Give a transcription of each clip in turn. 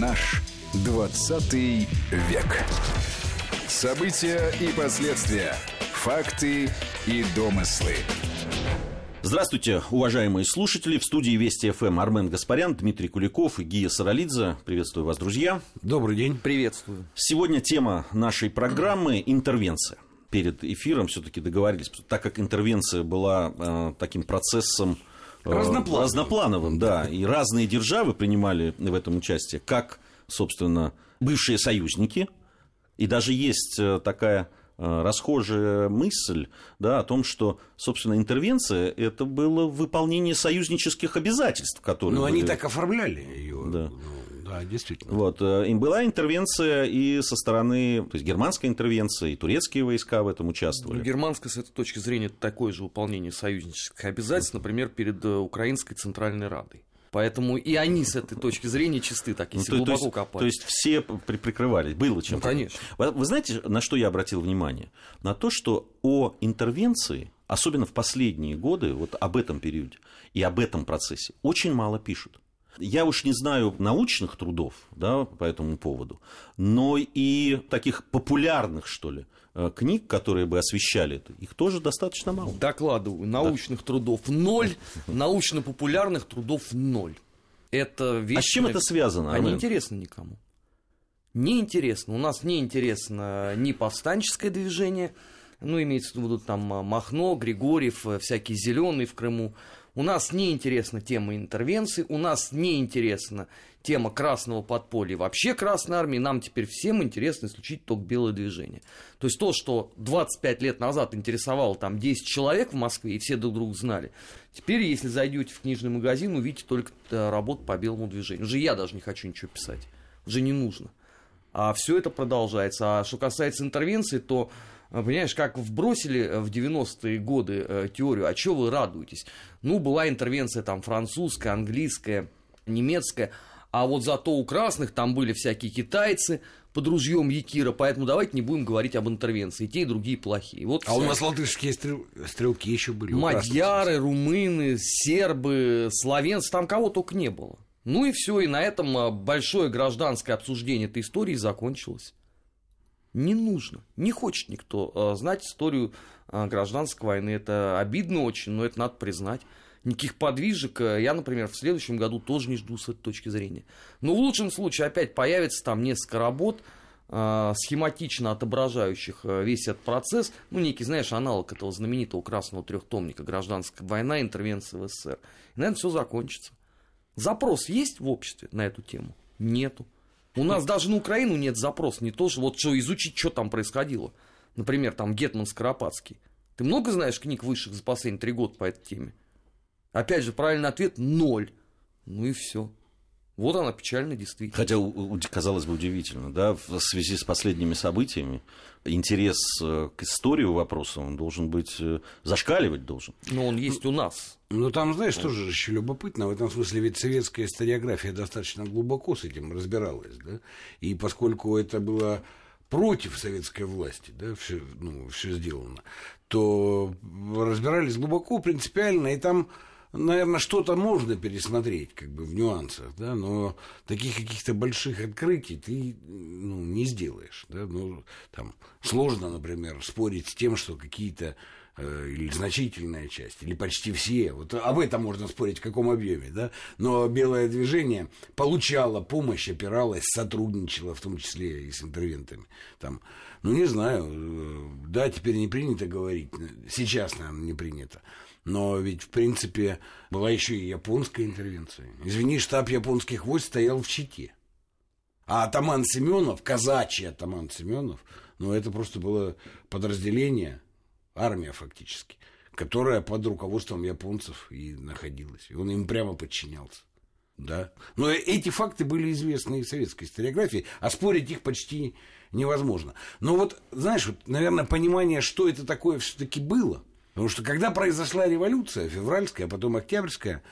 Наш 20 век. События и последствия. Факты и домыслы. Здравствуйте, уважаемые слушатели. В студии Вести ФМ Армен Гаспарян, Дмитрий Куликов и Гия Саралидзе. Приветствую вас, друзья. Добрый день. Приветствую. Сегодня тема нашей программы – интервенция. Перед эфиром все-таки договорились, так как интервенция была э, таким процессом Разноплановым. разноплановым, да, и разные державы принимали в этом участие, как, собственно, бывшие союзники, и даже есть э, такая э, расхожая мысль да, о том, что, собственно, интервенция – это было выполнение союзнических обязательств, которые Ну, они были- так оформляли ее. Да. Ну, да, действительно. Вот, э, им была интервенция и со стороны, то есть германская интервенция, и турецкие войска в этом Ну, участвовали. германское, с этой точки зрения, это такое же выполнение союзнических обязательств, например, перед э, Украинской Центральной Радой. Поэтому и они с этой точки зрения чисты, так Ну, если то, то глубоко есть, копать. то есть все при- прикрывались, было чем. Ну, конечно. Вы, вы знаете, на что я обратил внимание? На то, что о интервенции, особенно в последние годы, вот об этом периоде и об этом процессе, очень мало пишут. Я уж не знаю научных трудов да, по этому поводу, но и таких популярных, что ли, э, книг, которые бы освещали это, их тоже достаточно мало. Докладываю, научных трудов ноль, научно-популярных трудов ноль. Это вещь... А с чем это связано? А интересно никому. Не интересно. У нас не интересно ни повстанческое движение, ну, имеется в виду там Махно, Григорьев, э, всякие зеленые в Крыму. У нас не интересна тема интервенции, у нас не интересна тема красного подполья, вообще Красной Армии. Нам теперь всем интересно исключить только белое движение. То есть то, что 25 лет назад интересовало там 10 человек в Москве, и все друг друга знали, теперь, если зайдете в книжный магазин, увидите только э, работу по белому движению. Уже я даже не хочу ничего писать, уже не нужно. А все это продолжается. А что касается интервенции, то, понимаешь, как вбросили э, в 90-е годы э, теорию, а чего вы радуетесь? Ну, была интервенция там французская, английская, немецкая, а вот зато у красных там были всякие китайцы под ружьем Якира, поэтому давайте не будем говорить об интервенции. И те, и другие плохие. Вот А у всё. нас латышские стрел- стрелки еще были. у. Мадьяры, румыны, сербы, словенцы, там кого только не было. Ну и все, и на этом большое гражданское обсуждение этой истории закончилось. Не нужно, не хочет никто а, знать историю а, гражданской войны. Это обидно очень, но это надо признать. Никаких подвижек а, я, например, в следующем году тоже не жду с этой точки зрения. Но в лучшем случае опять появится там несколько работ, схематично отображающих весь этот процесс, ну, некий, знаешь, аналог этого знаменитого красного трехтомника «Гражданская война. Интервенция в СССР». И на этом все закончится. Запрос есть в обществе на эту тему? Нету. У нас даже на Украину нет запроса, не то, что вот что изучить, что там происходило. Например, там Гетман Скоропадский. Ты много знаешь книг высших за последние три года по этой теме? Опять же, правильный ответ – ноль. Ну и все. Вот она печально действительно. Хотя, казалось бы, удивительно, да, в связи с последними событиями интерес э, к истории вопроса, он должен быть, э, зашкаливать должен. Но он есть у нас. Ну, там, знаешь, тоже еще любопытно. В этом смысле ведь советская историография достаточно глубоко с этим разбиралась, да? И поскольку это было против советской власти, да, все, ну, все сделано, то разбирались глубоко, принципиально, и там, наверное, что-то можно пересмотреть, как бы в нюансах, да, но таких каких-то больших открытий ты ну, не сделаешь, да, ну, там сложно, например, спорить с тем, что какие-то э, или значительная часть, или почти все. Вот об этом можно спорить, в каком объеме, да. Но белое движение получало помощь, опиралось, сотрудничало, в том числе и с интервентами. Там, ну, не знаю, э, да, теперь не принято говорить, сейчас, наверное, не принято. Но ведь, в принципе, была еще и японская интервенция. Извини, штаб японских войск стоял в Чите. А атаман Семенов, казачий атаман Семенов, ну, это просто было подразделение, армия фактически, которая под руководством японцев и находилась. И он им прямо подчинялся. Да. Но эти факты были известны и в советской историографии, а спорить их почти невозможно. Но вот, знаешь, вот, наверное, понимание, что это такое все-таки было. Потому что когда произошла революция, февральская, а потом октябрьская,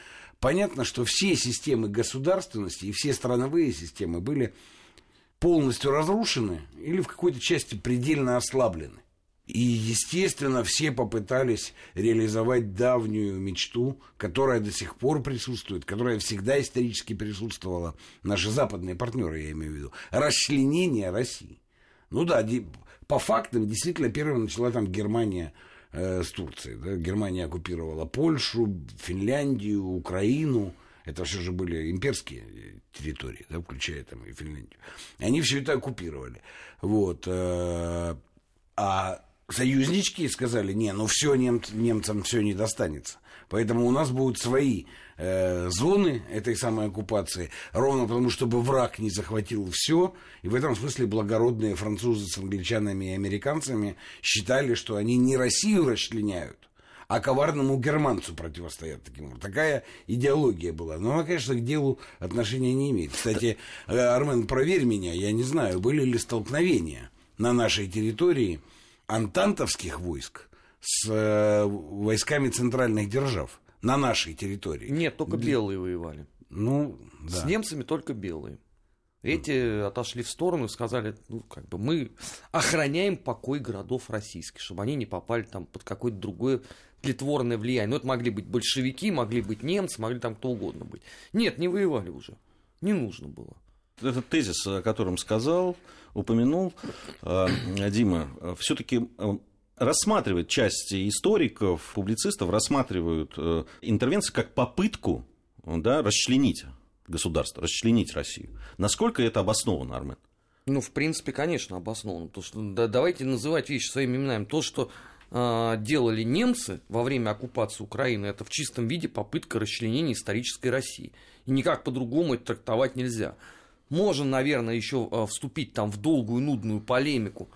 понятно, что все системы государственности и все страновые системы были полностью разрушены или в какой-то части предельно ослаблены. И, естественно, все попытались реализовать давнюю мечту, которая до сих пор присутствует, которая всегда исторически присутствовала, наши западные партнеры, я имею в виду, расчленение России. Ну да, по фактам действительно первым начала там Германия э, с Турцией. Да? Германия оккупировала Польшу, Финляндию, Украину. Это все же были имперские территории, да, включая там и Финляндию. Они все это оккупировали. Вот. Э, а союзнички сказали, не, ну все, нем, немцам все не достанется. Поэтому у нас будут свои э, зоны этой самой оккупации, ровно потому, чтобы враг не захватил все. И в этом смысле благородные французы с англичанами и американцами считали, что они не Россию расчленяют, а коварному германцу противостоят таким. Такая идеология была. Но она, конечно, к делу отношения не имеет. Кстати, э, Армен, проверь меня, я не знаю, были ли столкновения на нашей территории – антантовских войск с э, войсками центральных держав на нашей территории. Нет, только белые воевали. Ну, да. С немцами только белые. Эти отошли в сторону и сказали, ну, как бы мы охраняем покой городов российских, чтобы они не попали там под какое-то другое тлетворное влияние. Ну, это могли быть большевики, могли быть немцы, могли там кто угодно быть. Нет, не воевали уже. Не нужно было этот тезис, о котором сказал, упомянул э, Дима, все-таки э, рассматривает часть историков, публицистов, рассматривают э, интервенции как попытку да, расчленить государство, расчленить Россию. Насколько это обосновано, Армен? Ну, в принципе, конечно, обосновано. Потому что да, давайте называть вещи своими именами. То, что э, делали немцы во время оккупации Украины, это в чистом виде попытка расчленения исторической России. И никак по-другому это трактовать нельзя. Можно, наверное, еще э, вступить там в долгую нудную полемику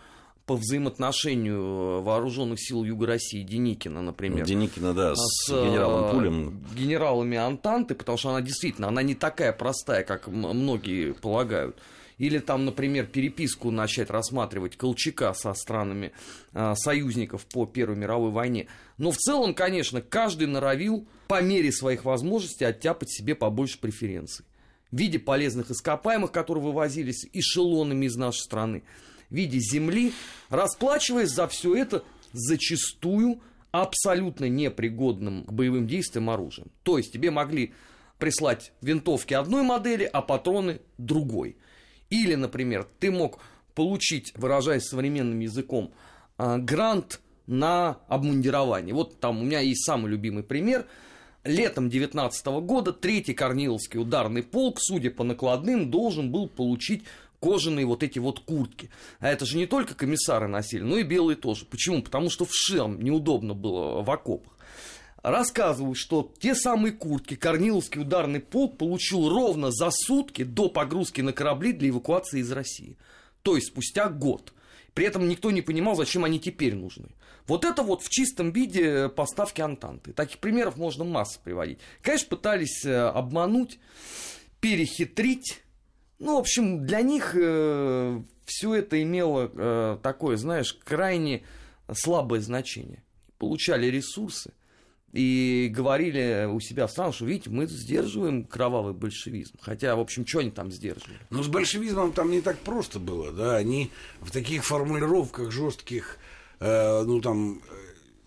по взаимоотношению э, вооруженных сил Юга России Деникина, например. Деникина, да, с, с э, генералом Пулем. Генералами Антанты, потому что она действительно, она не такая простая, как многие полагают. Или там, например, переписку начать рассматривать Колчака со странами э, союзников по Первой мировой войне. Но в целом, конечно, каждый норовил по мере своих возможностей оттяпать себе побольше преференций в виде полезных ископаемых, которые вывозились эшелонами из нашей страны, в виде земли, расплачиваясь за все это зачастую абсолютно непригодным к боевым действиям оружием. То есть тебе могли прислать винтовки одной модели, а патроны другой. Или, например, ты мог получить, выражаясь современным языком, а, грант на обмундирование. Вот там у меня есть самый любимый пример – летом 19 года третий Корниловский ударный полк, судя по накладным, должен был получить кожаные вот эти вот куртки. А это же не только комиссары носили, но и белые тоже. Почему? Потому что в шем неудобно было в окопах. Рассказывают, что те самые куртки Корниловский ударный полк получил ровно за сутки до погрузки на корабли для эвакуации из России. То есть спустя год. При этом никто не понимал, зачем они теперь нужны. Вот это вот в чистом виде поставки Антанты. Таких примеров можно массу приводить. Конечно, пытались э, обмануть, перехитрить. Ну, в общем, для них э, все это имело э, такое, знаешь, крайне слабое значение. Получали ресурсы и говорили у себя в стране, что, видите, мы сдерживаем кровавый большевизм. Хотя, в общем, что они там сдерживали? Ну, с большевизмом там не так просто было, да. Они в таких формулировках жестких Э, ну там э,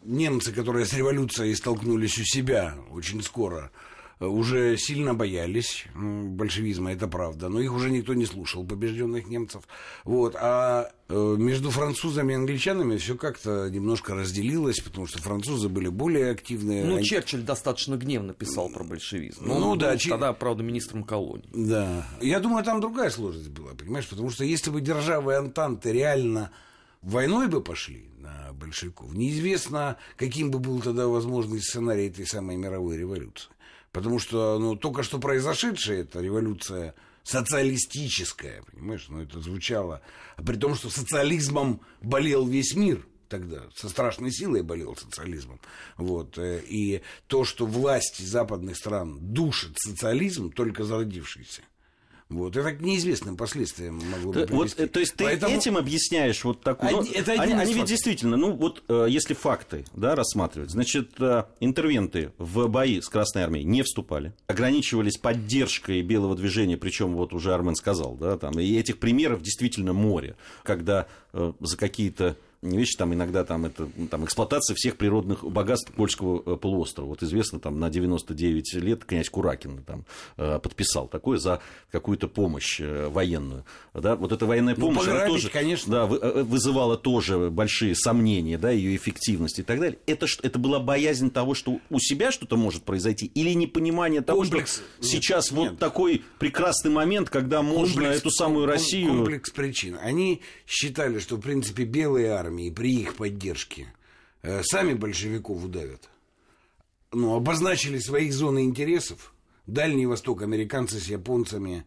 немцы, которые с революцией столкнулись у себя очень скоро, э, уже сильно боялись большевизма, это правда, но их уже никто не слушал, побежденных немцев. Вот. А между французами и англичанами все как-то немножко разделилось, потому что французы были более активные. Ну, Черчилль достаточно гневно писал про большевизм. Ну, ну да. Тогда, правда, министром колонии. Да. Я думаю, там другая сложность была, понимаешь, потому что если бы державы Антанты реально войной бы пошли на большевиков, неизвестно, каким бы был тогда возможный сценарий этой самой мировой революции. Потому что ну, только что произошедшая эта революция социалистическая, понимаешь, ну это звучало, а при том, что социализмом болел весь мир тогда, со страшной силой болел социализмом. Вот. Э, и то, что власти западных стран душат социализм, только зародившийся, вот, это к неизвестным последствиям могло бы привести. Вот, то есть ты Поэтому... этим объясняешь вот такую... Один, это один они, они ведь действительно, ну вот э, если факты да, рассматривать, значит, э, интервенты в бои с Красной Армией не вступали, ограничивались поддержкой белого движения, причем вот уже Армен сказал, да, там, и этих примеров действительно море, когда э, за какие-то вещи, там иногда там, это, там, эксплуатация всех природных богатств польского э, полуострова. Вот известно, там на 99 лет князь Куракин там, э, подписал такое за какую-то помощь э, военную. Да? Вот эта военная Ну, помощь, она пограбить, тоже конечно. да, вы- вызывала тоже большие сомнения, да, ее эффективности и так далее. Это, это была боязнь того, что у себя что-то может произойти, или непонимание того, Комплекс- что нет, сейчас вот нет. такой прекрасный момент, когда можно Комплекс- эту самую Россию... Комплекс причин. Они считали, что, в принципе, белые армии при их поддержке э, сами большевиков удавят. Ну, обозначили свои зоны интересов. Дальний Восток американцы с японцами,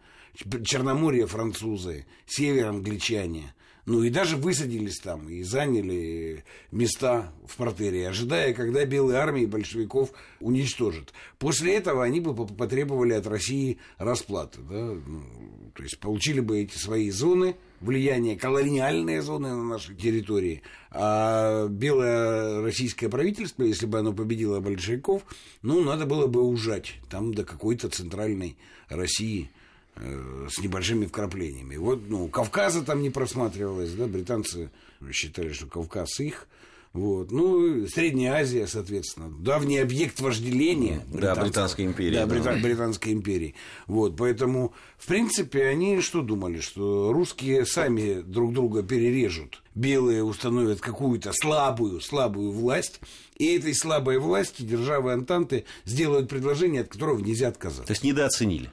Черноморье французы, Север англичане. Ну и даже высадились там и заняли места в портере, ожидая, когда белые армии большевиков уничтожат. После этого они бы по- потребовали от России расплаты. Да? Ну, то есть получили бы эти свои зоны влияния, колониальные зоны на нашей территории. А белое российское правительство, если бы оно победило большевиков, ну, надо было бы ужать там до какой-то центральной России с небольшими вкраплениями. Вот, ну, Кавказа там не просматривалось, да, британцы считали, что Кавказ их. Вот. Ну, Средняя Азия, соответственно, давний объект вожделения. Да. Британской империи, Да, да. Брита- Британской империи. Вот, поэтому, в принципе, они что думали, что русские сами друг друга перережут, белые установят какую-то слабую, слабую власть, и этой слабой власти державы Антанты сделают предложение, от которого нельзя отказаться. То есть недооценили.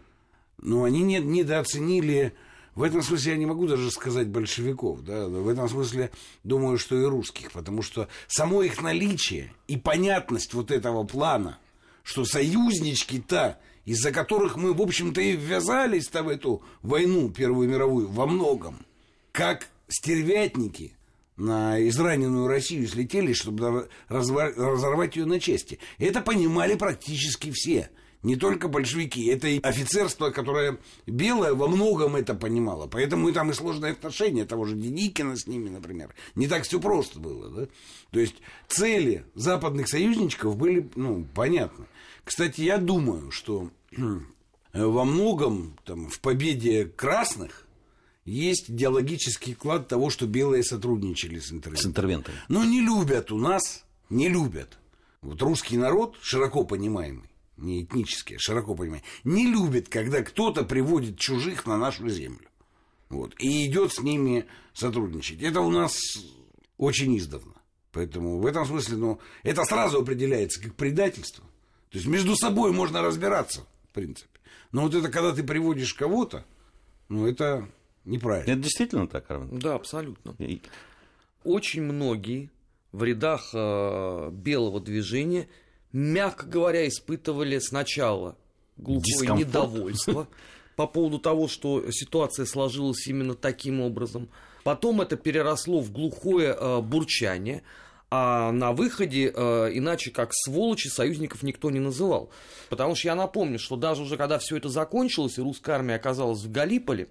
Но они не, недооценили... В этом смысле я не могу даже сказать большевиков, да, в этом смысле думаю, что и русских, потому что само их наличие и понятность вот этого плана, что союзнички-то, из-за которых мы, в общем-то, и ввязались-то в эту войну Первую мировую во многом, как стервятники на израненную Россию слетели, чтобы разорвать ее на части. Это понимали практически все. Не только большевики, это и офицерство, которое белое, во многом это понимало. Поэтому и там и сложные отношения того же Деникина с ними, например. Не так все просто было. Да? То есть цели западных союзничков были ну, понятны. Кстати, я думаю, что во многом там, в победе красных есть идеологический вклад того, что белые сотрудничали с С интервентом. интервентами. Но не любят у нас, не любят. Вот русский народ, широко понимаемый, не этнический, а широко понимаемый, не любит, когда кто-то приводит чужих на нашу землю. Вот, и идет с ними сотрудничать. Это у нас очень издавна. Поэтому в этом смысле, ну, это сразу определяется как предательство. То есть между собой можно разбираться, в принципе. Но вот это когда ты приводишь кого-то, ну, это неправильно. Это действительно так, Армен? Да, абсолютно. И- Очень многие в рядах э, белого движения, мягко говоря, испытывали сначала глухое Дискомфорт. недовольство по поводу того, что ситуация сложилась именно таким образом. Потом это переросло в глухое э, бурчание, а на выходе, э, иначе как сволочи, союзников никто не называл. Потому что я напомню, что даже уже когда все это закончилось, и русская армия оказалась в Галиполе,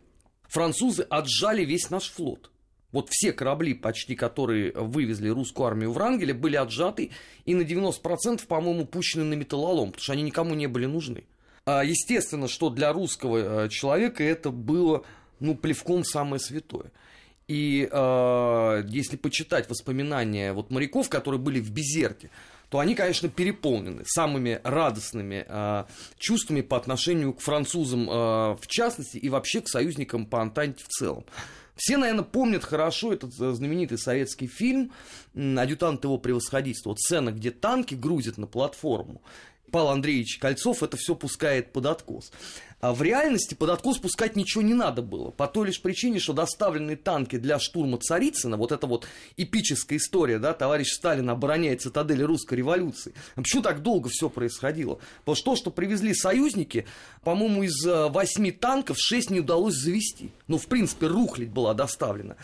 французы отжали весь наш флот. Вот все корабли, почти которые вывезли русскую армию в Врангеле, были отжаты и на 90%, по-моему, пущены на металлолом, потому что они никому не были нужны. А, естественно, что для русского э, человека это было, ну, плевком самое святое. И э, если почитать воспоминания вот моряков, которые были в Безерте, то они, конечно, переполнены самыми радостными э, чувствами по отношению к французам э, в частности и вообще к союзникам по Антанте в целом. Все, наверное, помнят хорошо этот э, знаменитый советский фильм «Адъютант его превосходительства». Вот сцена, где танки грузят на платформу. Павел Андреевич Кольцов это все пускает под откос. А в реальности под откос пускать ничего не надо было. По той лишь причине, что доставленные танки для штурма Царицына, вот эта вот эпическая история, да, товарищ Сталин обороняет цитадели русской революции. А Почему так долго все происходило? Потому что то, что привезли союзники, по-моему, из э, восьми танков шесть не удалось завести. Ну, в принципе, рухлядь была доставлена.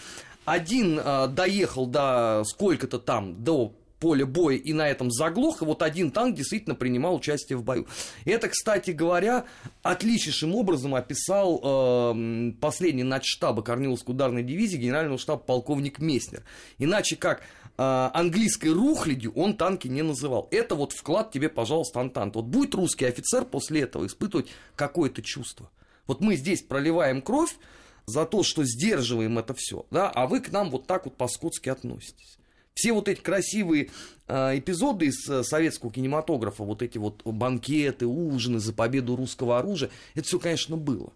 Один э, доехал до сколько-то там, до поля боя и на этом заглох, и вот один танк действительно принимал участие в бою. Это, кстати говоря, отличнейшим образом описал э, последний начштаба Корниловской ударной дивизии генерального штаба полковник Месснер. Иначе как э, английской рухлядью он танки не называл. Это вот вклад тебе, пожалуйста, Антант. Вот будет русский офицер после этого испытывать какое-то чувство. Вот мы здесь проливаем кровь, за то, что сдерживаем это все, да, а вы к нам вот так вот по-скотски относитесь. Все вот эти красивые э, эпизоды из э, советского кинематографа, вот эти вот банкеты, ужины за победу русского оружия, это все, конечно, было.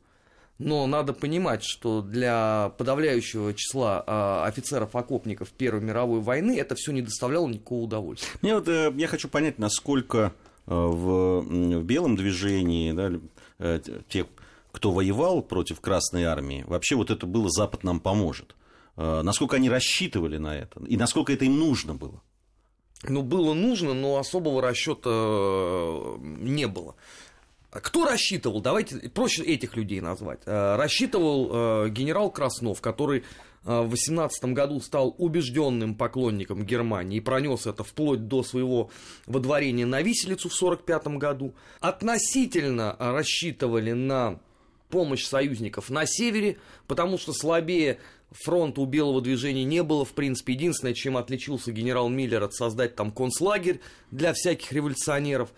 Но надо понимать, что для подавляющего числа э, офицеров-окопников Первой мировой войны это все не доставляло никакого удовольствия. Мне вот, э, я хочу понять, насколько э, в, в белом движении да, э, те, кто воевал против Красной Армии, вообще вот это было «Запад нам поможет». Э, насколько они рассчитывали на это и насколько это им нужно было? Ну, было нужно, но особого расчета э, не было. Кто рассчитывал? Давайте проще этих людей назвать. Э, рассчитывал генерал Краснов, который в 18 году стал убежденным поклонником Германии и пронес это вплоть до своего водворения на виселицу в 1945 году. Относительно рассчитывали на помощь союзников на севере, потому что слабее фронта у белого движения не было, в принципе. Единственное, чем отличился генерал Миллер от создать там концлагерь для всяких революционеров.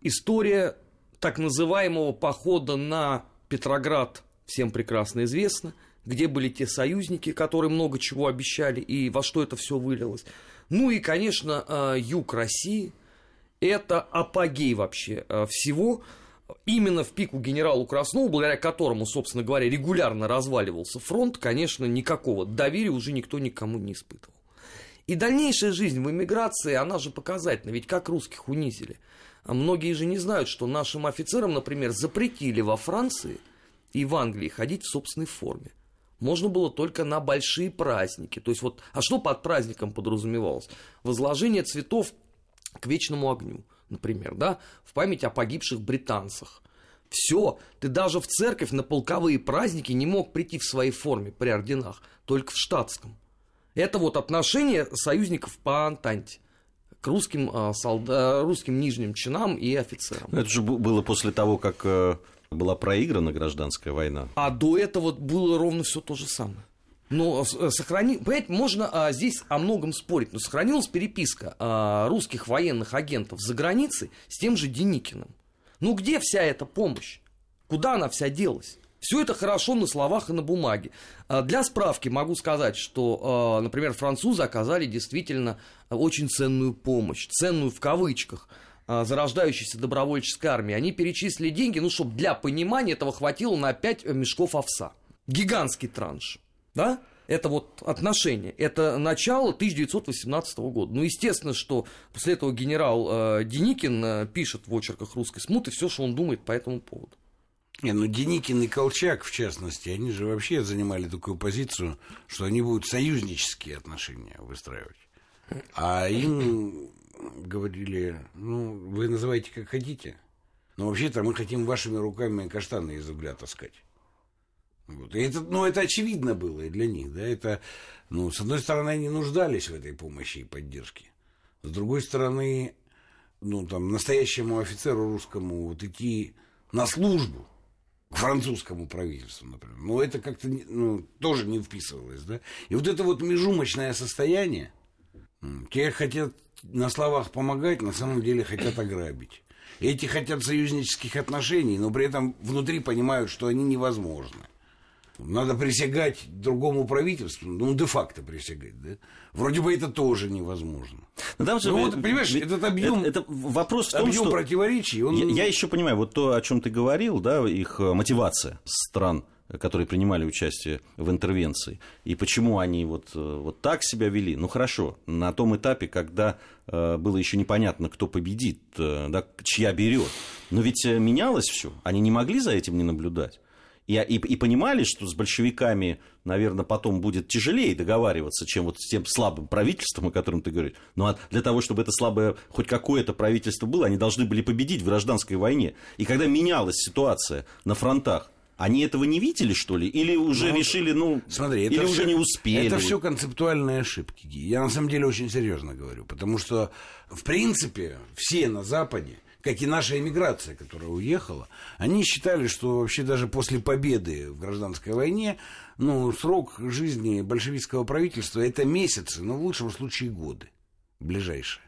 История так называемого похода на Петроград всем прекрасно известна, где были те союзники, которые много чего обещали и во что это все вылилось. Ну и, конечно, а, юг России – это апогей вообще а, всего – именно в пику генералу Краснову, благодаря которому, собственно говоря, регулярно разваливался фронт, конечно, никакого доверия уже никто никому не испытывал. И дальнейшая жизнь в эмиграции, она же показательна, ведь как русских унизили. А многие же не знают, что нашим офицерам, например, запретили во Франции и в Англии ходить в собственной форме. Можно было только на большие праздники. То есть вот, а что под праздником подразумевалось? Возложение цветов к вечному огню например, да, в память о погибших британцах. Все, ты даже в церковь на полковые праздники не мог прийти в своей форме при орденах, только в штатском. Это вот отношение союзников по Антанте к русским, а, солда... русским нижним чинам и офицерам. Это же было после того, как э, была проиграна гражданская война. А до этого было ровно все то же самое. Но э, сохрани... Понимаете, можно а, здесь о многом спорить, но сохранилась переписка а, русских военных агентов за границей с тем же Деникиным. Ну где вся эта помощь? Куда она вся делась? Все это хорошо на словах и на бумаге. А, для справки могу сказать, что, а, например, французы оказали действительно очень ценную помощь, ценную в кавычках, а, зарождающейся добровольческой армии. Они перечислили деньги, ну, чтобы для понимания этого хватило на 5 мешков овса. Гигантский транш да, это вот отношение, это начало 1918 года. Ну, естественно, что после этого генерал э, Деникин э, пишет в очерках русской смуты все, что он думает по этому поводу. Не, ну Деникин и Колчак, в частности, они же вообще занимали такую позицию, что они будут союзнические отношения выстраивать. А им говорили, ну, вы называете как хотите, но вообще-то мы хотим вашими руками каштаны из угля таскать. Вот. И это, ну, это очевидно было и для них. Да? Это, ну, с одной стороны, они нуждались в этой помощи и поддержке. С другой стороны, ну, там, настоящему офицеру русскому вот идти на службу к французскому правительству, например, ну, это как-то ну, тоже не вписывалось, да. И вот это вот межумочное состояние, те хотят на словах помогать, на самом деле хотят ограбить. Эти хотят союзнических отношений, но при этом внутри понимают, что они невозможны. Надо присягать другому правительству, ну, де-факто присягать, да? Вроде бы это тоже невозможно. Но ну, там же, ну, вот, понимаешь, этот объем, это, это вопрос в том, объем что... противоречий, он... Я, я еще понимаю, вот то, о чем ты говорил, да, их э, мотивация стран, которые принимали участие в интервенции, и почему они вот, э, вот так себя вели. Ну, хорошо, на том этапе, когда э, было еще непонятно, кто победит, да, чья берет. Но ведь менялось все, они не могли за этим не наблюдать. И, и, и понимали, что с большевиками, наверное, потом будет тяжелее договариваться, чем вот с тем слабым правительством, о котором ты говоришь. Но ну, а для того, чтобы это слабое, хоть какое-то правительство было, они должны были победить в гражданской войне. И когда менялась ситуация на фронтах, они этого не видели, что ли? Или уже ну, решили, ну, смотри, или это уже все, не успели? Это все концептуальные ошибки. Я на самом деле очень серьезно говорю, потому что, в принципе, все на Западе как и наша эмиграция, которая уехала, они считали, что вообще даже после победы в гражданской войне, ну, срок жизни большевистского правительства это месяцы, но в лучшем случае годы ближайшие.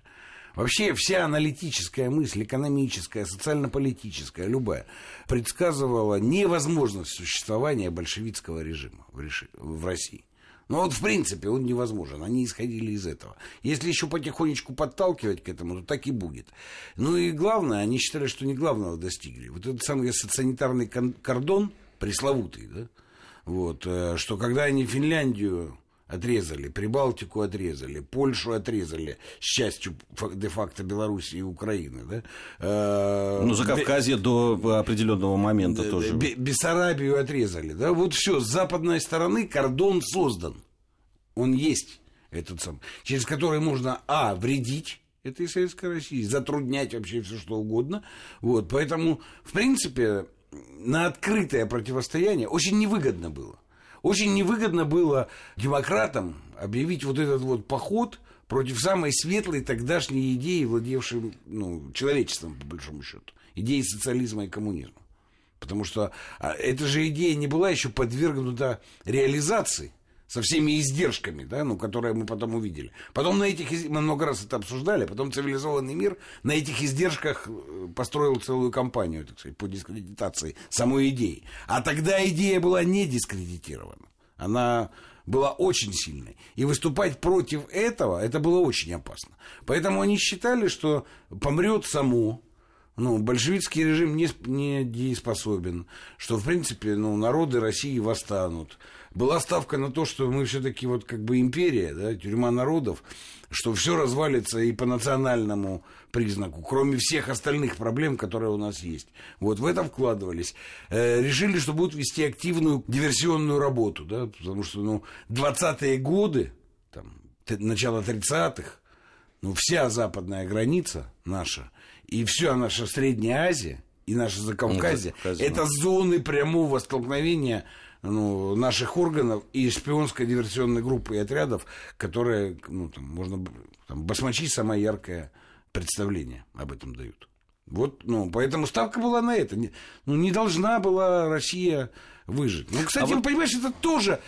Вообще вся аналитическая мысль, экономическая, социально-политическая, любая, предсказывала невозможность существования большевистского режима в России. Но вот в принципе он невозможен. Они исходили из этого. Если еще потихонечку подталкивать к этому, то так и будет. Ну и главное, они считали, что не главного достигли. Вот этот самый санитарный кордон, пресловутый, да, вот, э, что когда они Финляндию отрезали, Прибалтику отрезали, Польшу отрезали, с частью де-факто Беларуси и Украины. Да? Э, ну, за Кавказье до определенного момента Б- тоже. Бессарабию отрезали. Да? Вот все, с западной стороны кордон создан. Он есть, этот сам, через который можно, а, вредить этой Советской России, затруднять вообще все что угодно. Вот, поэтому, в принципе, на открытое противостояние очень невыгодно было. Очень невыгодно было демократам объявить вот этот вот поход против самой светлой тогдашней идеи, владевшей ну, человечеством, по большому счету, идеи социализма и коммунизма. Потому что а, эта же идея не была еще подвергнута реализации – со всеми издержками, да, ну, которые мы потом увидели. Потом на этих, мы много раз это обсуждали, потом цивилизованный мир на этих издержках э, построил целую кампанию, так сказать, по дискредитации самой идеи. А тогда идея была не дискредитирована. Она была очень сильной. И выступать против этого, это было очень опасно. Поэтому они считали, что помрет само, ну, большевистский режим не, не дееспособен, что, в принципе, ну, народы России восстанут, была ставка на то, что мы все-таки вот как бы империя, да, тюрьма народов, что все развалится и по национальному признаку, кроме всех остальных проблем, которые у нас есть. Вот в это вкладывались. Э, решили, что будут вести активную диверсионную работу, да, потому что, ну, 20-е годы, там, начало 30-х, ну, вся западная граница наша, и вся наша Средняя Азия, и наше Закавказье, ну, это зоны прямого столкновения ну, наших органов и шпионской диверсионной группы и отрядов, которые, ну, там, можно, там, басмачи самое яркое представление об этом дают. Вот, ну, поэтому ставка была на это. Ну, не должна была Россия выжить. Ну, кстати, а вот... понимаешь, это тоже,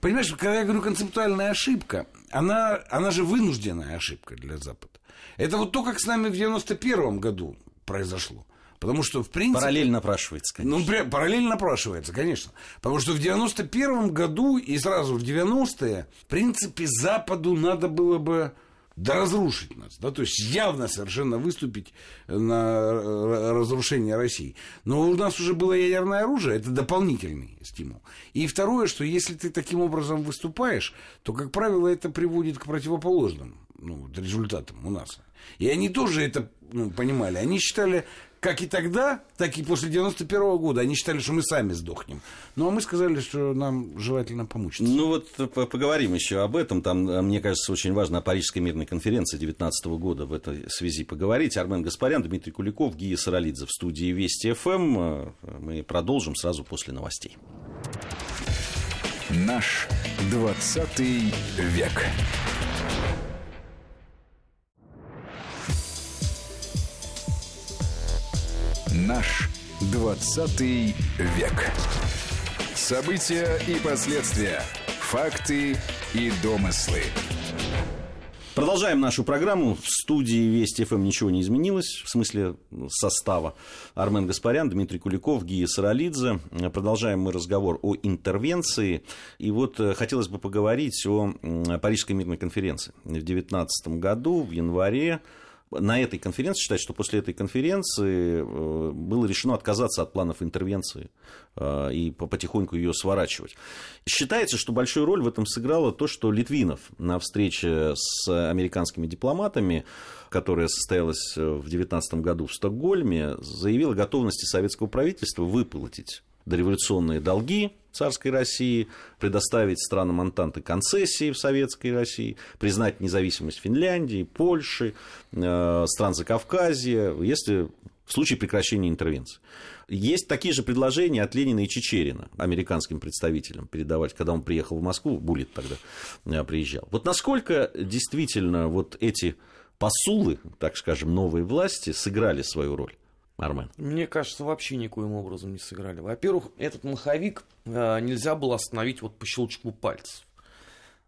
понимаешь, когда я говорю концептуальная ошибка, она, она же вынужденная ошибка для Запада. Это вот то, как с нами в 91 году произошло. Потому что, в принципе... Параллель напрашивается, конечно. Ну, параллель напрашивается, конечно. Потому что в 91 году и сразу в 90-е, в принципе, Западу надо было бы да разрушить нас, да, то есть явно совершенно выступить на разрушение России. Но у нас уже было ядерное оружие, это дополнительный стимул. И второе, что если ты таким образом выступаешь, то, как правило, это приводит к противоположным ну, результатам у нас. И они тоже это ну, понимали. Они считали, как и тогда, так и после 91 -го года, они считали, что мы сами сдохнем. Ну, а мы сказали, что нам желательно помочь. Ну, вот поговорим еще об этом. Там, э, мне кажется, очень важно о Парижской мирной конференции 2019 года в этой связи поговорить. Армен Гаспарян, Дмитрий Куликов, Гия Саралидзе в студии Вести ФМ. Э, мы продолжим сразу после новостей. Наш 20 век. Наш 20 век. События и последствия. Факты и домыслы. Продолжаем нашу программу. В студии Вести ФМ ничего не изменилось, в смысле состава. Армен Гаспарян, Дмитрий Куликов, Гия Саралидзе. Продолжаем мы разговор о интервенции. И вот э, хотелось бы поговорить о Парижской мирной конференции. В 2019 году, в январе, на этой конференции считать, что после этой конференции э, было решено отказаться от планов интервенции э, и потихоньку ее сворачивать. Считается, что большую роль в этом сыграло то, что Литвинов на встрече с американскими дипломатами, которая состоялась в 2019 году в Стокгольме, заявил о готовности советского правительства выплатить дореволюционные долги царской России, предоставить странам Антанты концессии в советской России, признать независимость Финляндии, Польши, э, стран Закавказья, если в случае прекращения интервенции. Есть такие же предложения от Ленина и Чечерина, американским представителям, передавать, когда он приехал в Москву, Булит тогда э, приезжал. Вот насколько действительно вот эти посулы, так скажем, новой власти сыграли свою роль? Армен? Мне кажется, вообще никоим образом не сыграли. Во-первых, этот маховик э, нельзя было остановить вот по щелчку пальцев.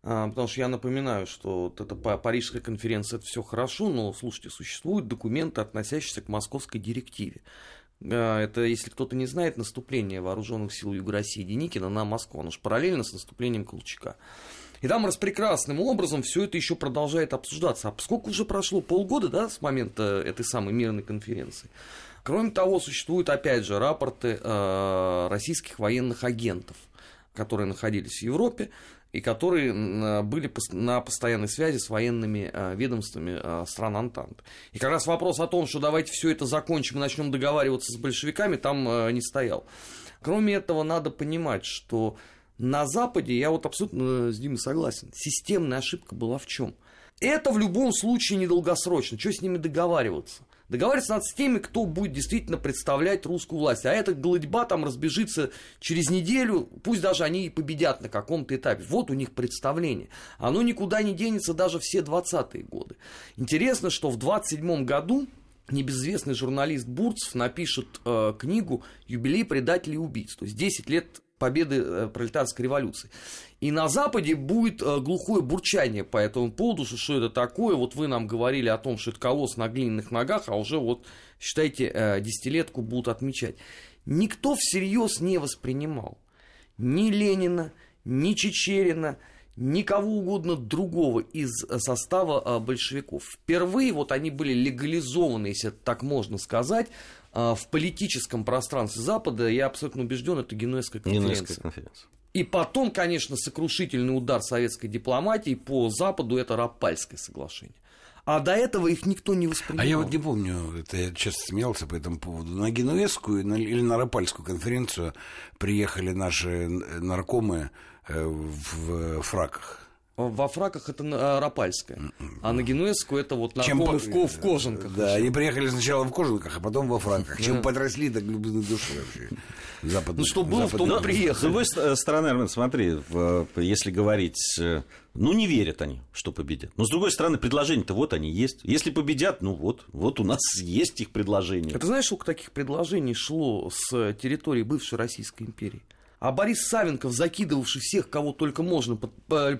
а, потому что я напоминаю, что вот эта Парижская конференция, это все хорошо, но, слушайте, существуют документы, относящиеся к московской директиве. А, это, если кто-то не знает, наступление вооруженных сил Юга России Деникина на Москву, оно же параллельно с наступлением Колчака. И там распрекрасным образом все это еще продолжает обсуждаться. А сколько уже прошло? Полгода, да, с момента этой самой мирной конференции. Кроме того, существуют, опять же, рапорты э, российских военных агентов, которые находились в Европе и которые были на постоянной связи с военными э, ведомствами э, стран Антанты. И как раз вопрос о том, что давайте все это закончим и начнем договариваться с большевиками, там э, не стоял. Кроме этого, надо понимать, что на Западе, я вот абсолютно с Димой согласен, системная ошибка была в чем? Это в любом случае недолгосрочно. Что с ними договариваться? Договариваться надо с теми, кто будет действительно представлять русскую власть. А эта голодьба там разбежится через неделю, пусть даже они и победят на каком-то этапе. Вот у них представление. Оно никуда не денется даже все 20-е годы. Интересно, что в 27 году небезызвестный журналист Бурцев напишет э, книгу «Юбилей предателей и убийц». То есть 10 лет победы э, пролетарской революции. И на Западе будет э, глухое бурчание по этому поводу, что, это такое. Вот вы нам говорили о том, что это колосс на глиняных ногах, а уже вот, считайте, э, десятилетку будут отмечать. Никто всерьез не воспринимал ни Ленина, ни Чечерина, никого угодно другого из состава большевиков. Впервые вот они были легализованы, если так можно сказать, в политическом пространстве Запада, я абсолютно убежден, это Генуэзская конференция. Генуэзская конференция. И потом, конечно, сокрушительный удар советской дипломатии по Западу это Рапальское соглашение. А до этого их никто не воспринимал. А я вот не помню, это я часто смеялся по этому поводу. На Генуэзскую или на Рапальскую конференцию приехали наши наркомы э, в фраках. Во фраках это э, Рапальская, а на Генуэзскую это вот наркомы Чем... в, в кожанках. Да, они приехали сначала в кожанках, а потом во фраках. Чем подросли, так глубины души вообще. Западный, ну, что было, в том и приехали. С другой стороны, Армен, смотри, если говорить, э, ну, не верят они, что победят. Но, с другой стороны, предложения-то вот они есть. Если победят, ну, вот, вот у нас есть их предложения. Ты знаешь, сколько таких предложений шло с территории бывшей Российской империи? А Борис Савенков, закидывавший всех, кого только можно, под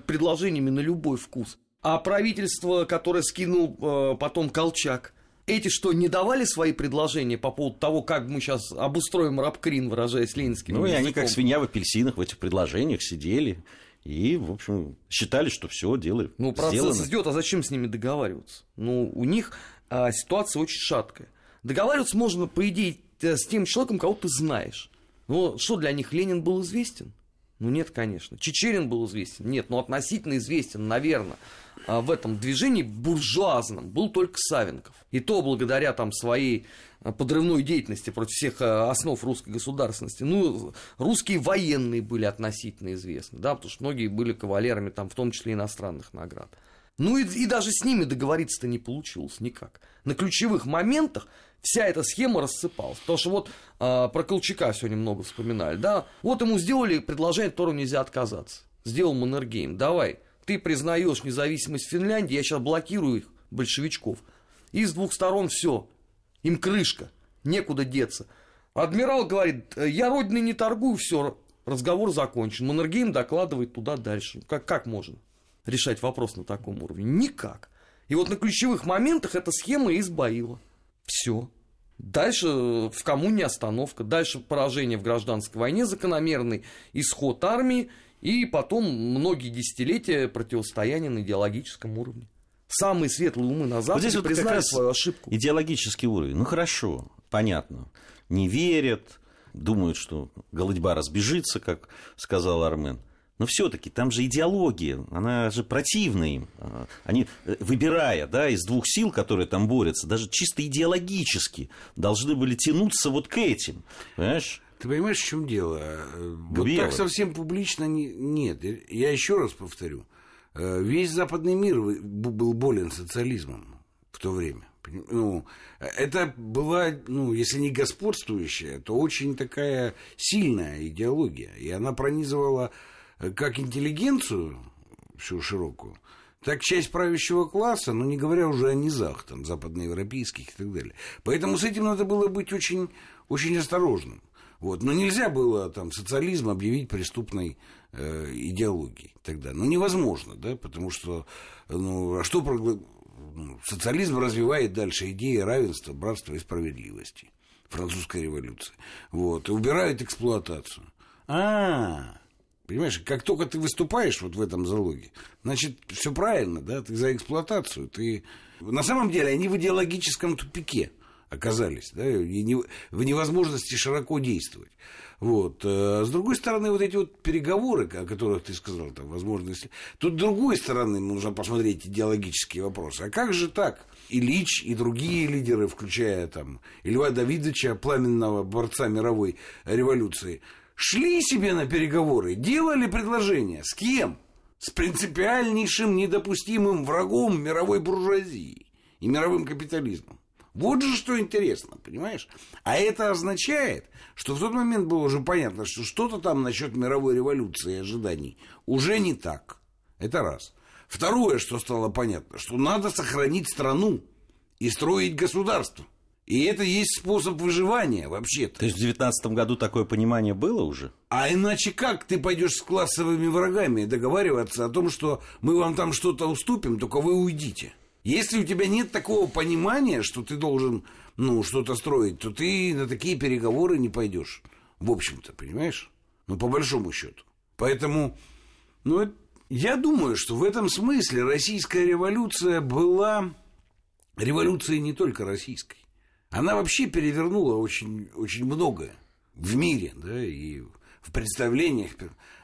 предложениями на любой вкус. А правительство, которое скинул э, потом Колчак, эти что, не давали свои предложения по поводу того, как мы сейчас обустроим рабкрин, выражаясь ленинским Ну, языком? и они как свинья в апельсинах в этих предложениях сидели и, в общем, считали, что все делают. Ну, процесс сделано. идет, а зачем с ними договариваться? Ну, у них а, ситуация очень шаткая. Договариваться можно, по идее, с тем человеком, кого ты знаешь. Ну, что для них Ленин был известен? Ну, нет, конечно. Чечерин был известен? Нет, но относительно известен, наверное, а, в этом движении буржуазном был только Савенков. И то благодаря там своей а, подрывной деятельности против всех а, основ русской государственности. Ну, русские военные были относительно известны, да, потому что многие были кавалерами, там, в том числе иностранных наград. Ну и, и даже с ними договориться-то не получилось никак. На ключевых моментах вся эта схема рассыпалась. Потому что вот э, про Колчака сегодня много вспоминали, да, вот ему сделали предложение, от которого нельзя отказаться. Сделал Маннергейм, давай, ты признаешь независимость Финляндии, я сейчас блокирую их, большевичков. И с двух сторон все, им крышка, некуда деться. Адмирал говорит, я родиной не торгую, все, разговор закончен. Маннергейм докладывает туда дальше. Как, как можно решать вопрос на таком уровне? Никак. И вот на ключевых моментах эта схема и избавила. Все. Дальше в коммуне остановка, дальше поражение в гражданской войне, закономерный исход армии, и потом многие десятилетия противостояния на идеологическом уровне. Самые светлые умы на Западе вот здесь вот признали свою ошибку. Идеологический уровень. Ну хорошо, понятно. Не верят, думают, что голодьба разбежится, как сказал Армен. Но все-таки там же идеология, она же противна им. Они, э, выбирая да, из двух сил, которые там борются, даже чисто идеологически должны были тянуться вот к этим. Понимаешь? Ты понимаешь, в чем дело? Э, вот так совсем публично не, нет. Я еще раз повторю. Э, весь западный мир был болен социализмом в то время. Ну, это была, ну, если не господствующая, то очень такая сильная идеология. И она пронизывала как интеллигенцию всю широкую, так часть правящего класса, но не говоря уже о низах, там, западноевропейских и так далее. Поэтому с этим надо было быть очень, очень осторожным. Вот. Но нельзя было там социализм объявить преступной э, идеологией тогда. Ну, невозможно, да, потому что, ну, а что прогла... ну, социализм развивает дальше идеи равенства, братства и справедливости. Французская революция. Вот. И убирают эксплуатацию. А, Понимаешь, как только ты выступаешь вот в этом залоге, значит, все правильно, да, ты за эксплуатацию, ты... На самом деле они в идеологическом тупике оказались, да, и не, в невозможности широко действовать. Вот. А с другой стороны, вот эти вот переговоры, о которых ты сказал, там, возможно, если... Тут с другой стороны нужно посмотреть идеологические вопросы. А как же так? Ильич и другие лидеры, включая там Льва Давидовича, пламенного борца мировой революции, шли себе на переговоры, делали предложения. С кем? С принципиальнейшим недопустимым врагом мировой буржуазии и мировым капитализмом. Вот же что интересно, понимаешь? А это означает, что в тот момент было уже понятно, что что-то там насчет мировой революции и ожиданий уже не так. Это раз. Второе, что стало понятно, что надо сохранить страну и строить государство. И это есть способ выживания вообще-то. То есть в 2019 году такое понимание было уже? А иначе как ты пойдешь с классовыми врагами договариваться о том, что мы вам там что-то уступим, только вы уйдите? Если у тебя нет такого понимания, что ты должен, ну, что-то строить, то ты на такие переговоры не пойдешь. В общем-то, понимаешь? Ну, по большому счету. Поэтому, ну, я думаю, что в этом смысле российская революция была революцией не только российской. Она вообще перевернула очень, очень многое в мире, да, и в представлениях.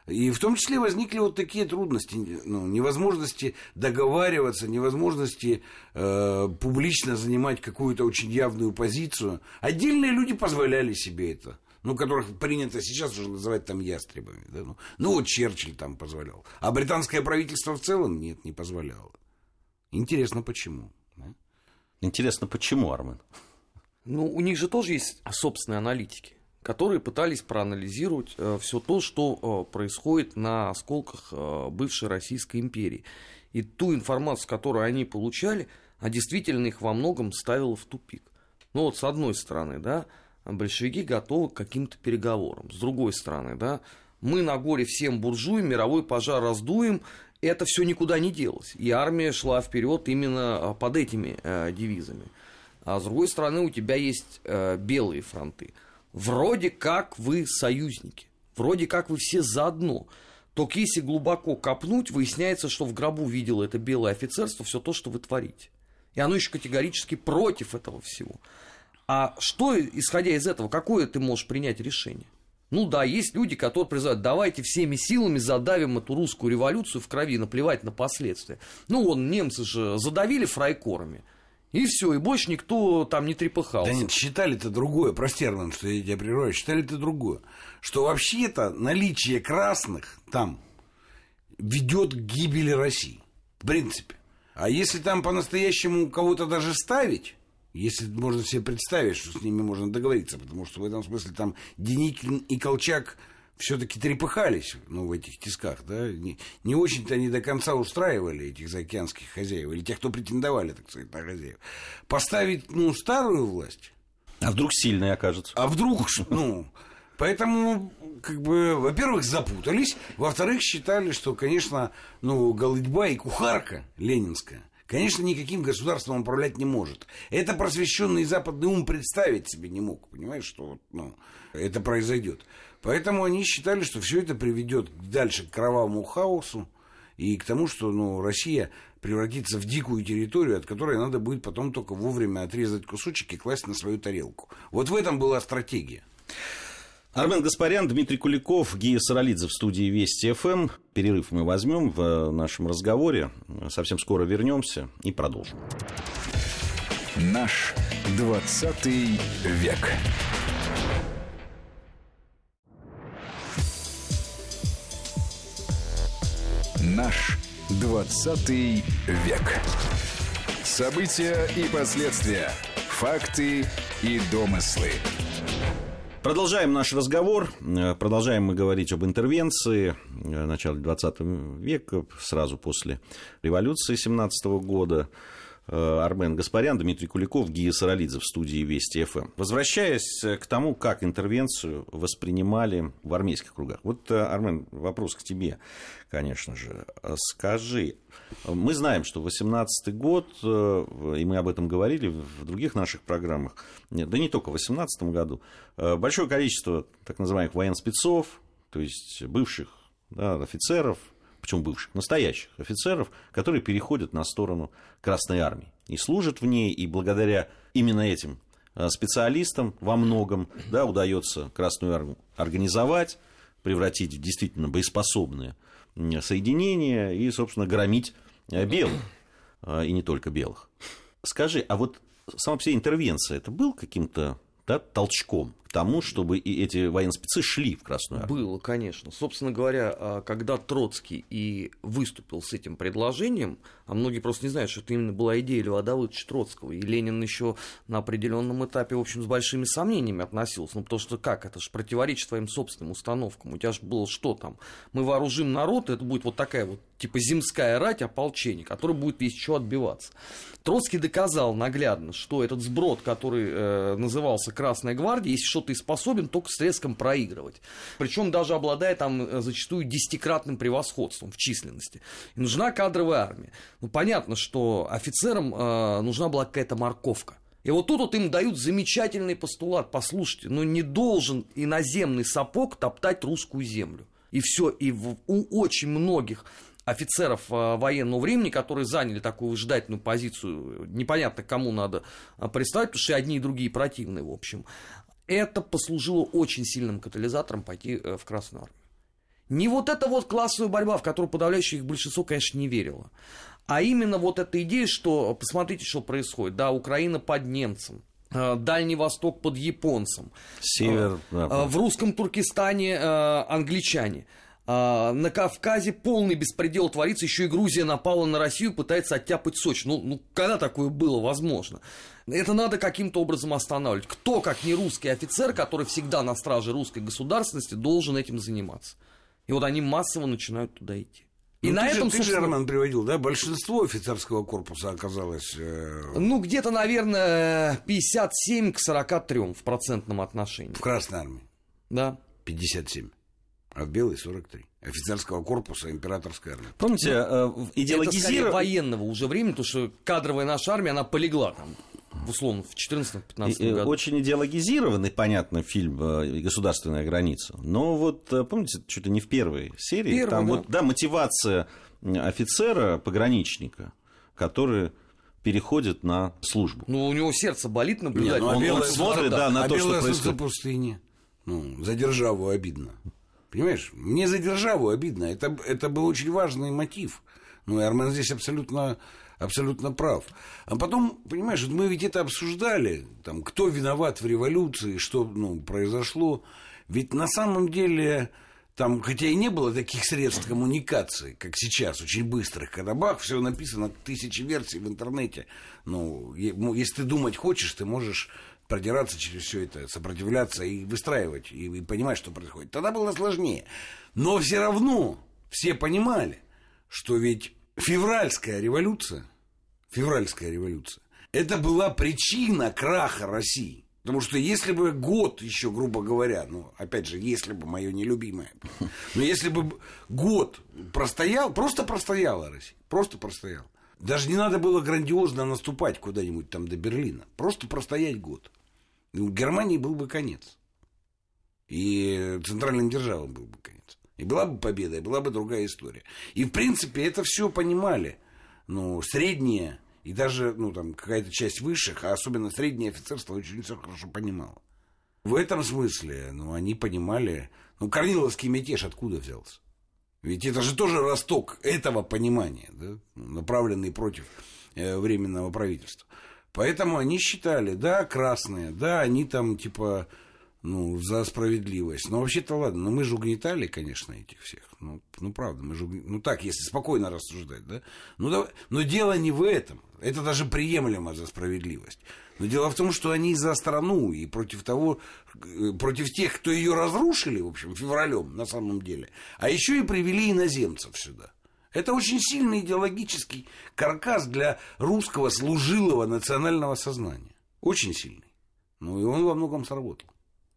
И в том числе возникли вот такие трудности, ну, невозможности договариваться, невозможности э, публично занимать какую-то очень явную позицию. Отдельные люди позволяли себе это ну, которых принято сейчас уже называть там ястребами. Да? Ну, ну, вот Черчилль там позволял. А британское правительство в целом нет, не позволяло. Интересно, почему. Да? Интересно, почему, Армен? Ну, у них же тоже есть собственные аналитики которые пытались проанализировать э, все то, что э, происходит на осколках э, бывшей Российской империи. И ту информацию, которую они получали, а действительно их во многом ставила в тупик. Ну вот с одной стороны, да, большевики готовы к каким-то переговорам. С другой стороны, да, мы на горе всем буржуям, мировой пожар раздуем, это все никуда не делось. И армия шла вперед именно под этими э, девизами. А с другой стороны, у тебя есть э, белые фронты вроде как вы союзники, вроде как вы все заодно. Только если глубоко копнуть, выясняется, что в гробу видело это белое офицерство все то, что вы творите. И оно еще категорически против этого всего. А что, исходя из этого, какое ты можешь принять решение? Ну да, есть люди, которые призывают, давайте всеми силами задавим эту русскую революцию в крови, наплевать на последствия. Ну вон, немцы же задавили фрайкорами. И все, и больше никто там не трепыхался. Да нет, считали-то другое, прости, Арман, что я тебя прерываю, считали-то другое. Что вообще-то наличие красных там ведет к гибели России. В принципе. А если там по-настоящему кого-то даже ставить, если можно себе представить, что с ними можно договориться, потому что в этом смысле там Деникин и Колчак все-таки трепыхались ну, в этих тисках, да, не, не очень-то они до конца устраивали этих заокеанских хозяев, или тех, кто претендовали, так сказать, на хозяев. Поставить, ну, старую власть. А вдруг сильный окажется? А вдруг, ну, Поэтому, как бы, во-первых, запутались, во-вторых, считали, что, конечно, ну, голытьба и кухарка ленинская, конечно, никаким государством управлять не может. Это просвещенный западный ум представить себе не мог, понимаешь, что ну, это произойдет. Поэтому они считали, что все это приведет дальше к кровавому хаосу и к тому, что ну, Россия превратится в дикую территорию, от которой надо будет потом только вовремя отрезать кусочек и класть на свою тарелку. Вот в этом была стратегия. Армен Гаспарян, Дмитрий Куликов, Гия Саралидзе в студии Вести ФМ. Перерыв мы возьмем в нашем разговоре. Совсем скоро вернемся и продолжим. Наш 20 век. Наш 20 век. События и последствия. Факты и домыслы. Продолжаем наш разговор. Продолжаем мы говорить об интервенции начала 20 века, сразу после революции 17 года. Э, Армен Гаспарян, Дмитрий Куликов, Гия Саралидзе в студии Вести ФМ. Возвращаясь к тому, как интервенцию воспринимали в армейских кругах. Вот, э, Армен, вопрос к тебе, конечно же. Скажи, мы знаем, что 18 год, э, и мы об этом говорили в других наших программах, да не только в 18 году, большое количество так называемых военспецов, то есть бывших да, офицеров, причем бывших, настоящих офицеров, которые переходят на сторону Красной Армии и служат в ней, и благодаря именно этим э, специалистам во многом да, удается Красную Армию организовать, превратить в действительно боеспособные соединения и, собственно, громить э, белых, э, и не только белых. Скажи, а вот сама вся интервенция, это был каким-то да, толчком тому, чтобы и эти военспецы шли в Красную Армию? Было, конечно. Собственно говоря, а, когда Троцкий и выступил с этим предложением, а многие просто не знают, что это именно была идея Льва Давыдовича Троцкого, и Ленин еще на определенном этапе, в общем, с большими сомнениями относился, ну, потому что как, это же противоречит твоим собственным установкам, у тебя же было что там, мы вооружим народ, это будет вот такая вот типа земская рать ополчения, которая будет еще отбиваться. Троцкий доказал наглядно, что этот сброд, который э, назывался Красная гвардия, если что ты способен, только с треском проигрывать. Причем даже обладая там э, зачастую десятикратным превосходством в численности. И нужна кадровая армия. Ну, понятно, что офицерам э, нужна была какая-то морковка. И вот тут вот им дают замечательный постулат. Послушайте, ну не должен иноземный сапог топтать русскую землю. И все, и в, у очень многих офицеров э, военного времени, которые заняли такую выжидательную позицию, непонятно кому надо э, представить, потому что и одни и другие противные, в общем, это послужило очень сильным катализатором пойти э, в Красную Армию. Не вот эта вот классовая борьба, в которую подавляющее их большинство, конечно, не верило, а именно вот эта идея, что посмотрите, что происходит, да, Украина под немцем, Дальний Восток под японцем, Север, да, в русском Туркестане англичане – на Кавказе полный беспредел творится, еще и Грузия напала на Россию, пытается оттяпать Сочи. Ну, ну когда такое было возможно? Это надо каким-то образом останавливать. Кто, как не русский офицер, который всегда на страже русской государственности, должен этим заниматься? И вот они массово начинают туда идти. И ну, на ты этом, же, ты собственно... же, Роман, приводил, да? Большинство офицерского корпуса оказалось... Э... Ну, где-то, наверное, 57 к 43 в процентном отношении. В Красной Армии? Да. 57 а в белой 43. Офицерского корпуса императорской армии. Помните, ну, идеологизирование... Это военного уже времени, потому что кадровая наша армия, она полегла там условно, в 14-15 году. Очень идеологизированный, понятно, фильм э, «Государственная граница». Но вот, э, помните, чуть ли не в первой серии, Первый, там да. вот, да, мотивация офицера, пограничника, который переходит на службу. Ну, у него сердце болит наблюдать. Нет, ну, а он, белая, он смотрит, да, на а то, что происходит. пустыне. Ну, за державу обидно. Понимаешь, мне за державу обидно. Это, это был очень важный мотив. Ну, и Армен здесь абсолютно, абсолютно прав. А потом, понимаешь, мы ведь это обсуждали, там, кто виноват в революции, что ну, произошло. Ведь на самом деле, там, хотя и не было таких средств коммуникации, как сейчас, очень быстрых, когда бах, все написано, тысячи версий в интернете. Ну, если ты думать хочешь, ты можешь продираться через все это, сопротивляться и выстраивать, и, и понимать, что происходит. Тогда было сложнее. Но все равно все понимали, что ведь февральская революция, февральская революция, это была причина краха России. Потому что если бы год еще, грубо говоря, ну, опять же, если бы мое нелюбимое, но если бы год простоял, просто простояла Россия, просто простояла. Даже не надо было грандиозно наступать куда-нибудь там до Берлина. Просто простоять год. У Германии был бы конец. И центральным державам был бы конец. И была бы победа, и была бы другая история. И, в принципе, это все понимали. Ну, среднее, и даже, ну, там, какая-то часть высших, а особенно среднее офицерство очень все хорошо понимало. В этом смысле, ну, они понимали... Ну, Корниловский мятеж откуда взялся? Ведь это же тоже росток этого понимания, да, направленный против э, временного правительства. Поэтому они считали, да, красные, да, они там типа, ну, за справедливость. Но вообще-то ладно, но мы же угнетали, конечно, этих всех. Ну, ну правда, мы же, ну так, если спокойно рассуждать, да. Ну, да, но дело не в этом. Это даже приемлемо за справедливость. Но дело в том, что они за страну и против того, э, против тех, кто ее разрушили, в общем, февралем на самом деле. А еще и привели иноземцев сюда. Это очень сильный идеологический каркас для русского служилого национального сознания. Очень сильный. Ну и он во многом сработал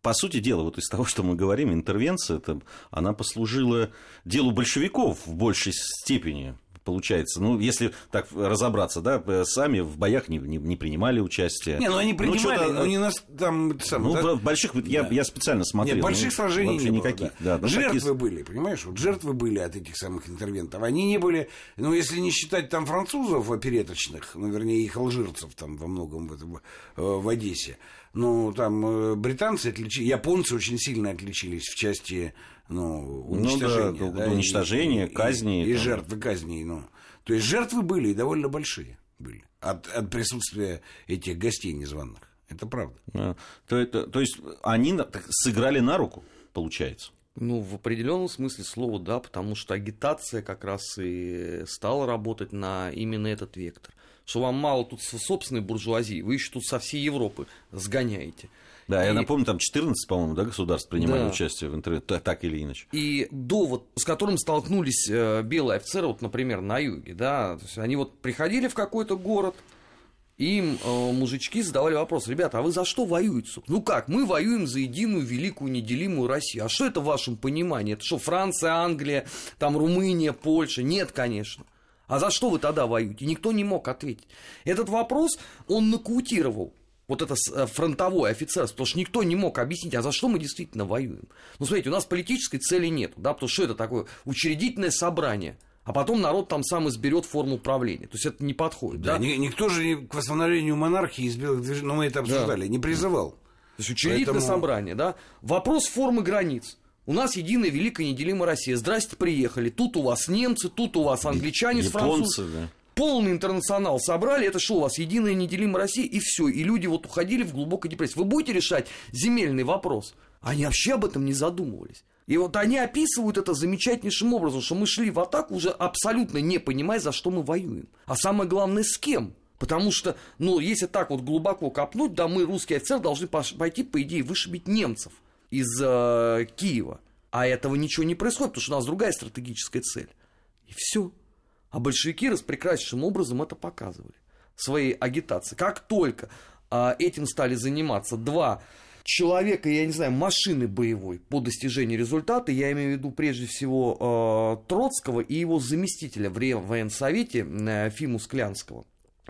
по сути дела, вот из того, что мы говорим, интервенция, это, она послужила делу большевиков в большей степени получается. Ну, если так разобраться, да, сами в боях не, не, не принимали участие. Не, ну они ну, принимали, ну, но не нас там... Сам, ну, да? больших, да. я, я специально смотрел. Нет, больших ну, сражений не никаких. Было, да. Да, ну, жертвы такие... были, понимаешь? Вот жертвы были от этих самых интервентов. Они не были, ну, если не считать там французов опереточных, ну, вернее, их алжирцев там во многом в, этом, э, в Одессе, ну, там э, британцы отличились, японцы очень сильно отличились в части ну, уничтожения. Ну, да, да, уничтожения, и, казни. И, и жертвы казни, ну. То есть жертвы были и довольно большие были от, от присутствия этих гостей незваных. Это правда. А, то, это, то есть они сыграли на руку, получается. Ну, в определенном смысле слова, да, потому что агитация как раз и стала работать на именно этот вектор. Что вам мало тут собственной буржуазии, вы еще тут со всей Европы сгоняете. Да, и... я напомню, там 14, по-моему, да, государств принимали да. участие в интернете, так или иначе. И довод, с которым столкнулись э, белые офицеры, вот, например, на юге, да, то есть они вот приходили в какой-то город, им э, мужички задавали вопрос, ребята, а вы за что воюете? Ну как, мы воюем за единую, великую, неделимую Россию. А что это в вашем понимании? Это что, Франция, Англия, там Румыния, Польша? Нет, конечно. А за что вы тогда воюете? Никто не мог ответить. Этот вопрос он нокаутировал вот это э, фронтовой офицерство, потому что никто не мог объяснить, а за что мы действительно воюем. Ну, смотрите, у нас политической цели нет, да, потому что это такое учредительное собрание, а потом народ там сам изберет форму правления. То есть это не подходит. Да, да? никто же к восстановлению монархии из белых движений, ну мы это обсуждали, да. не призывал. То есть учредительное Поэтому... собрание, да. Вопрос формы границ. У нас единая великая неделимая Россия. Здрасте, приехали. Тут у вас немцы, тут у вас англичане Японцы, с французами. Да полный интернационал собрали, это что у вас, единая неделимая Россия, и все. И люди вот уходили в глубокую депрессию. Вы будете решать земельный вопрос? Они вообще об этом не задумывались. И вот они описывают это замечательнейшим образом, что мы шли в атаку уже абсолютно не понимая, за что мы воюем. А самое главное, с кем. Потому что, ну, если так вот глубоко копнуть, да, мы, русские офицеры, должны пойти, по идее, вышибить немцев из э, Киева. А этого ничего не происходит, потому что у нас другая стратегическая цель. И все. А большевики распрекраснейшим образом это показывали своей агитации. Как только а, этим стали заниматься два человека, я не знаю, машины боевой по достижению результата, я имею в виду прежде всего э, Троцкого и его заместителя в военсовете э, Фиму Склянского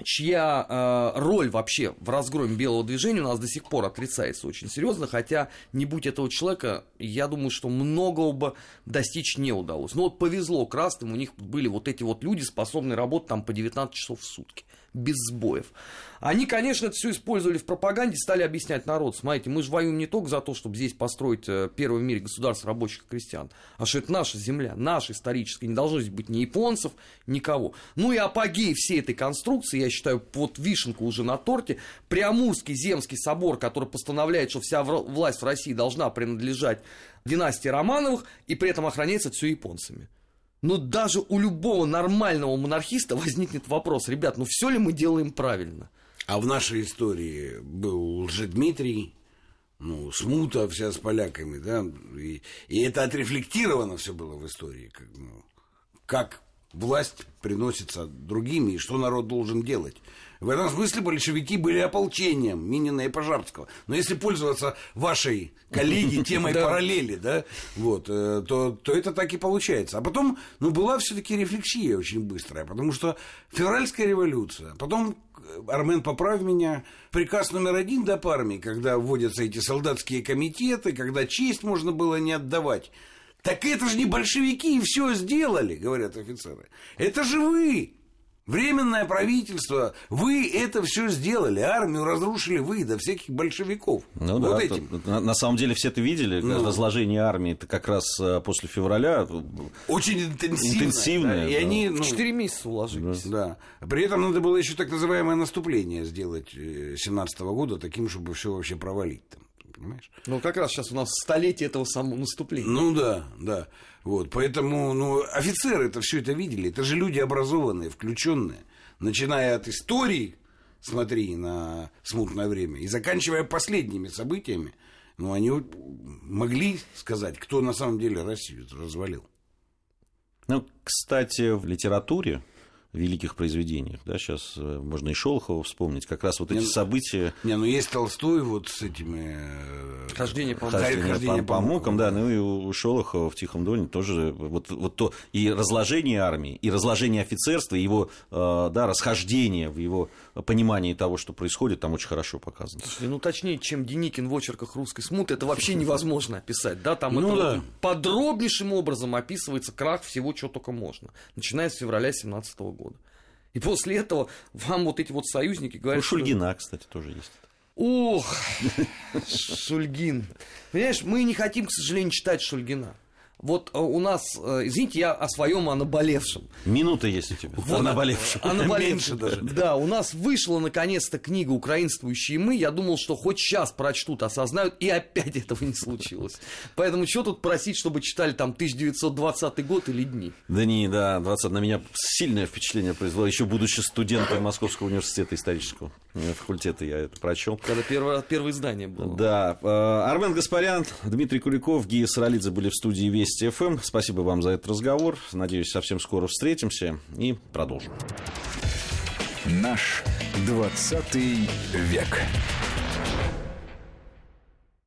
чья э, роль вообще в разгроме белого движения у нас до сих пор отрицается очень серьезно, хотя не будь этого человека, я думаю, что многого бы достичь не удалось. Но вот повезло красным, у них были вот эти вот люди, способные работать там по 19 часов в сутки без сбоев. Они, конечно, это все использовали в пропаганде, стали объяснять народ. Смотрите, мы же воюем не только за то, чтобы здесь построить э, первое в мире государство рабочих и крестьян, а что это наша земля, наша историческая, не должно здесь быть ни японцев, никого. Ну и апогей всей этой конструкции, я считаю, вот вишенка уже на торте, Преамурский земский собор, который постановляет, что вся власть в России должна принадлежать династии Романовых, и при этом охраняется все японцами. Но даже у любого нормального монархиста возникнет вопрос, ребят, ну все ли мы делаем правильно? А в нашей истории был Лжедмитрий, ну, смута вся с поляками, да, и, и это отрефлектировано все было в истории, как, ну, как власть приносится другими, и что народ должен делать. В этом смысле большевики были ополчением Минина и Пожарского. Но если пользоваться вашей коллеги темой параллели, да, вот, э, то, то это так и получается. А потом, ну, была все-таки рефлексия очень быстрая, потому что февральская революция, потом э, Армен, поправь меня, приказ номер один до армии, когда вводятся эти солдатские комитеты, когда честь можно было не отдавать. Так это же не большевики все сделали, говорят офицеры. Это же вы. Временное правительство, вы это все сделали, армию разрушили вы до всяких большевиков. Ну вот да, этим. На, на самом деле все это видели, ну. разложение армии это как раз э, после февраля. Очень интенсивно. интенсивное. Да, и да. они ну, четыре месяца уложились. Да. да. При этом надо было еще так называемое наступление сделать 17 -го года таким, чтобы все вообще провалить там понимаешь? Ну, как раз сейчас у нас столетие этого самого наступления. Ну да, да. Вот, поэтому, ну, офицеры это все это видели. Это же люди образованные, включенные. Начиная от истории, смотри, на смутное время, и заканчивая последними событиями, ну, они могли сказать, кто на самом деле Россию развалил. Ну, кстати, в литературе великих произведениях, да, сейчас э, можно и Шолохова вспомнить, как раз вот эти Не, события... Не, ну есть Толстой вот с этими... э, Хождение по Хождение, хождение по, по мукам, да, ну и у Шолохова в Тихом Доне тоже вот, вот то и разложение армии, и разложение офицерства, и его э, да, расхождение в его понимании того, что происходит, там очень хорошо показано. Слушай, ну точнее, чем Деникин в очерках русской смуты, это вообще невозможно описать, да, там Ну это да. вот подробнейшим образом описывается крах всего, чего только можно, начиная с февраля 17 года. И после этого вам вот эти вот союзники У говорят, что- Шульгина, кстати, тоже есть. Ох, Шульгин. Понимаешь, мы не хотим, к сожалению, читать Шульгина. Вот э, у нас, э, извините, я о своем, о наболевшем. Минута есть у тебя. Вот, о наболевшем. О наболевшем. Меньше даже. Да, у нас вышла наконец-то книга «Украинствующие мы». Я думал, что хоть сейчас прочтут, осознают, и опять этого не случилось. Поэтому что тут просить, чтобы читали там 1920 год или дни? Да не, да, 20 на меня сильное впечатление произвело. Еще будучи студентом Московского университета исторического факультета, я это прочел. Когда первое, первое издание было. Да, э, Армен Гаспарян, Дмитрий Куликов, Гия Саралидзе были в студии Вести ФМ. Спасибо вам за этот разговор. Надеюсь, совсем скоро встретимся и продолжим. Наш 20 век.